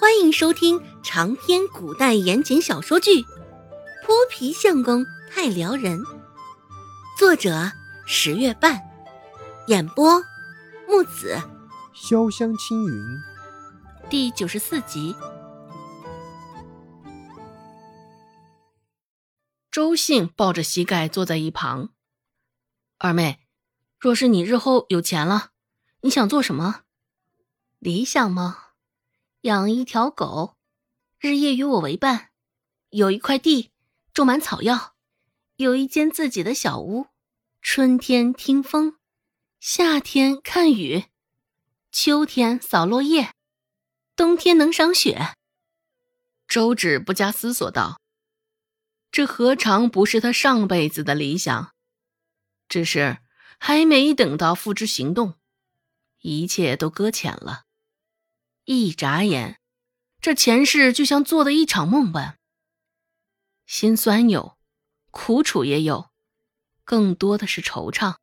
欢迎收听长篇古代言情小说剧《泼皮相公太撩人》，作者十月半，演播木子潇湘青云，第九十四集。周信抱着膝盖坐在一旁。二妹，若是你日后有钱了，你想做什么？理想吗？养一条狗，日夜与我为伴；有一块地，种满草药；有一间自己的小屋，春天听风，夏天看雨，秋天扫落叶，冬天能赏雪。周芷不加思索道：“这何尝不是他上辈子的理想？只是还没等到付之行动，一切都搁浅了。”一眨眼，这前世就像做的一场梦般。心酸有，苦楚也有，更多的是惆怅。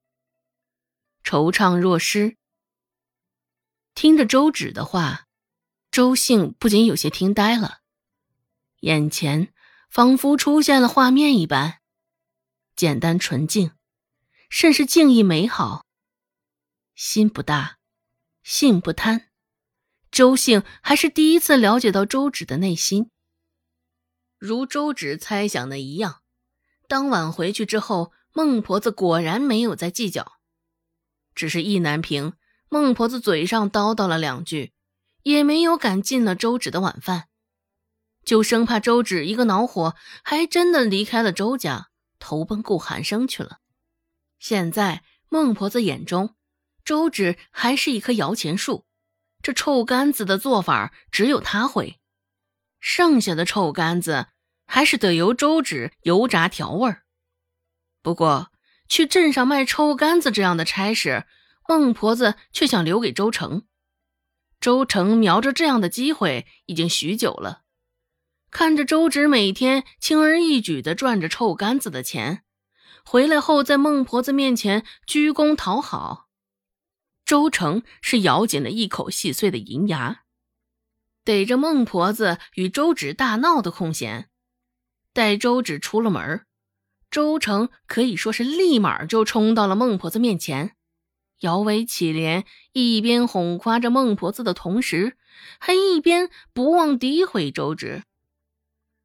惆怅若失。听着周芷的话，周兴不仅有些听呆了，眼前仿佛出现了画面一般，简单纯净，甚是静意美好。心不大，性不贪。周姓还是第一次了解到周芷的内心。如周芷猜想的一样，当晚回去之后，孟婆子果然没有再计较，只是意难平。孟婆子嘴上叨叨了两句，也没有敢进了周芷的晚饭，就生怕周芷一个恼火，还真的离开了周家，投奔顾寒生去了。现在孟婆子眼中，周芷还是一棵摇钱树。这臭干子的做法只有他会，剩下的臭干子还是得由周芷油炸调味儿。不过去镇上卖臭干子这样的差事，孟婆子却想留给周成。周成瞄着这样的机会已经许久了，看着周芷每天轻而易举地赚着臭干子的钱，回来后在孟婆子面前鞠躬讨好。周成是咬紧了一口细碎的银牙，逮着孟婆子与周芷大闹的空闲，待周芷出了门，周成可以说是立马就冲到了孟婆子面前，摇尾乞怜，一边哄夸着孟婆子的同时，还一边不忘诋毁周芷。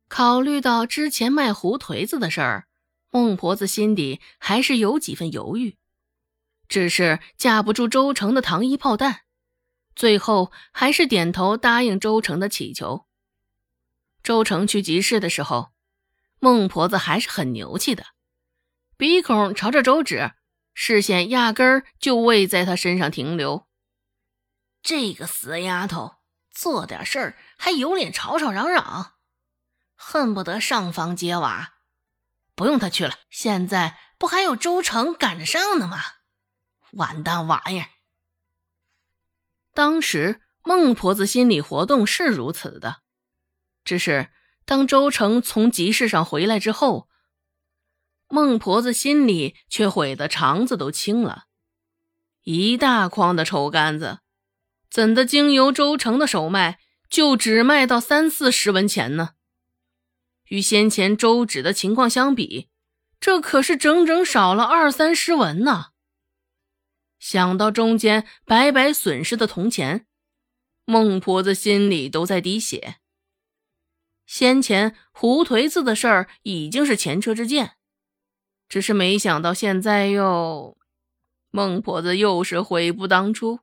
考虑到之前卖胡颓子的事儿，孟婆子心底还是有几分犹豫。只是架不住周成的糖衣炮弹，最后还是点头答应周成的乞求。周成去集市的时候，孟婆子还是很牛气的，鼻孔朝着周芷，视线压根儿就未在他身上停留。这个死丫头，做点事儿还有脸吵吵嚷嚷，恨不得上房揭瓦。不用她去了，现在不还有周成赶着上呢吗？完蛋玩意儿！当时孟婆子心理活动是如此的，只是当周成从集市上回来之后，孟婆子心里却悔得肠子都青了。一大筐的臭干子，怎的经由周成的手卖，就只卖到三四十文钱呢？与先前周芷的情况相比，这可是整整少了二三十文呢。想到中间白白损失的铜钱，孟婆子心里都在滴血。先前胡颓子的事儿已经是前车之鉴，只是没想到现在又……孟婆子又是悔不当初。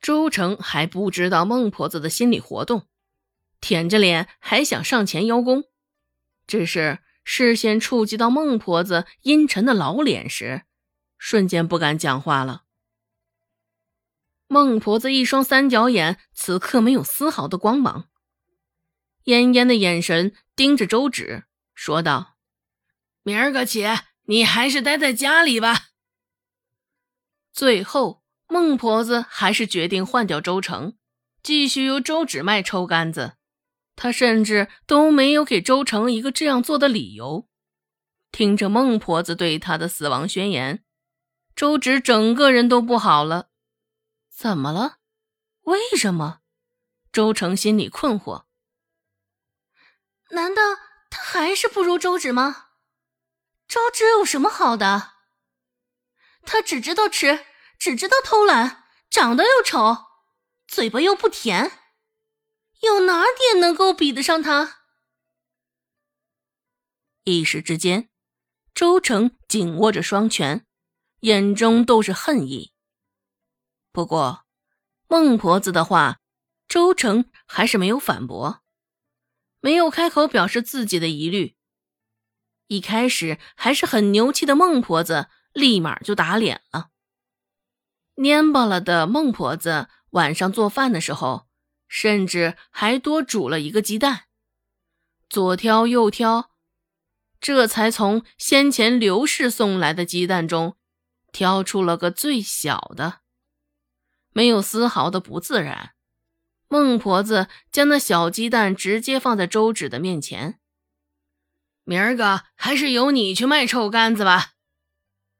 周成还不知道孟婆子的心理活动，舔着脸还想上前邀功，只是视线触及到孟婆子阴沉的老脸时。瞬间不敢讲话了。孟婆子一双三角眼此刻没有丝毫的光芒，恹恹的眼神盯着周芷，说道：“明儿个起，你还是待在家里吧。”最后，孟婆子还是决定换掉周成，继续由周芷卖抽干子。她甚至都没有给周成一个这样做的理由。听着孟婆子对他的死亡宣言。周芷整个人都不好了，怎么了？为什么？周成心里困惑：难道他还是不如周芷吗？周芷有什么好的？他只知道吃，只知道偷懒，长得又丑，嘴巴又不甜，有哪点能够比得上他？一时之间，周成紧握着双拳，眼中都是恨意。不过，孟婆子的话，周成还是没有反驳，没有开口表示自己的疑虑。一开始还是很牛气的孟婆子。立马就打脸了。蔫巴了的孟婆子晚上做饭的时候，甚至还多煮了一个鸡蛋，左挑右挑，这才从先前刘氏送来的鸡蛋中挑出了个最小的，没有丝毫的不自然。孟婆子将那小鸡蛋直接放在周芷的面前，明儿个还是由你去卖臭干子吧。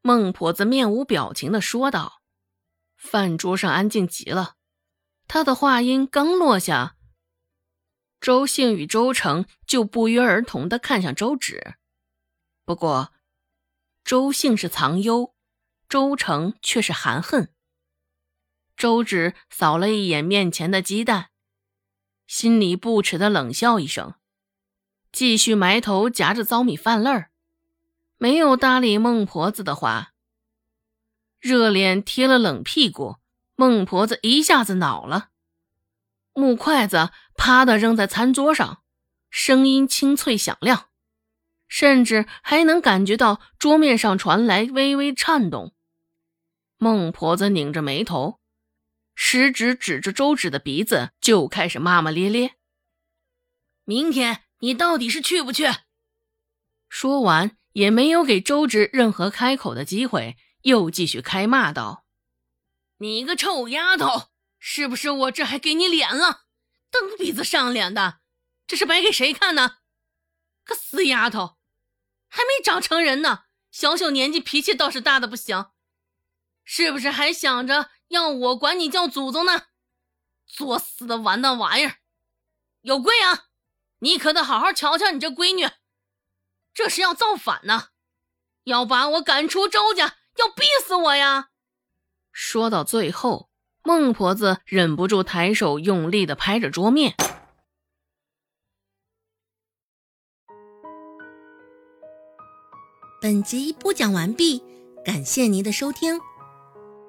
孟婆子面无表情的说道：“饭桌上安静极了。”她的话音刚落下，周兴与周成就不约而同的看向周芷。不过，周兴是藏忧，周成却是含恨。周芷扫了一眼面前的鸡蛋，心里不耻的冷笑一声，继续埋头夹着糟米饭粒儿。没有搭理孟婆子的话，热脸贴了冷屁股，孟婆子一下子恼了，木筷子啪的扔在餐桌上，声音清脆响亮，甚至还能感觉到桌面上传来微微颤动。孟婆子拧着眉头，食指指着周芷的鼻子，就开始骂骂咧咧：“明天你到底是去不去？”说完。也没有给周芷任何开口的机会，又继续开骂道：“你个臭丫头，是不是我这还给你脸了？蹬鼻子上脸的，这是摆给谁看呢？个死丫头，还没长成人呢，小小年纪脾气倒是大的不行，是不是还想着要我管你叫祖宗呢？作死的完蛋玩意儿！有贵啊，你可得好好瞧瞧你这闺女。”这是要造反呢，要把我赶出周家，要逼死我呀！说到最后，孟婆子忍不住抬手用力的拍着桌面。本集播讲完毕，感谢您的收听。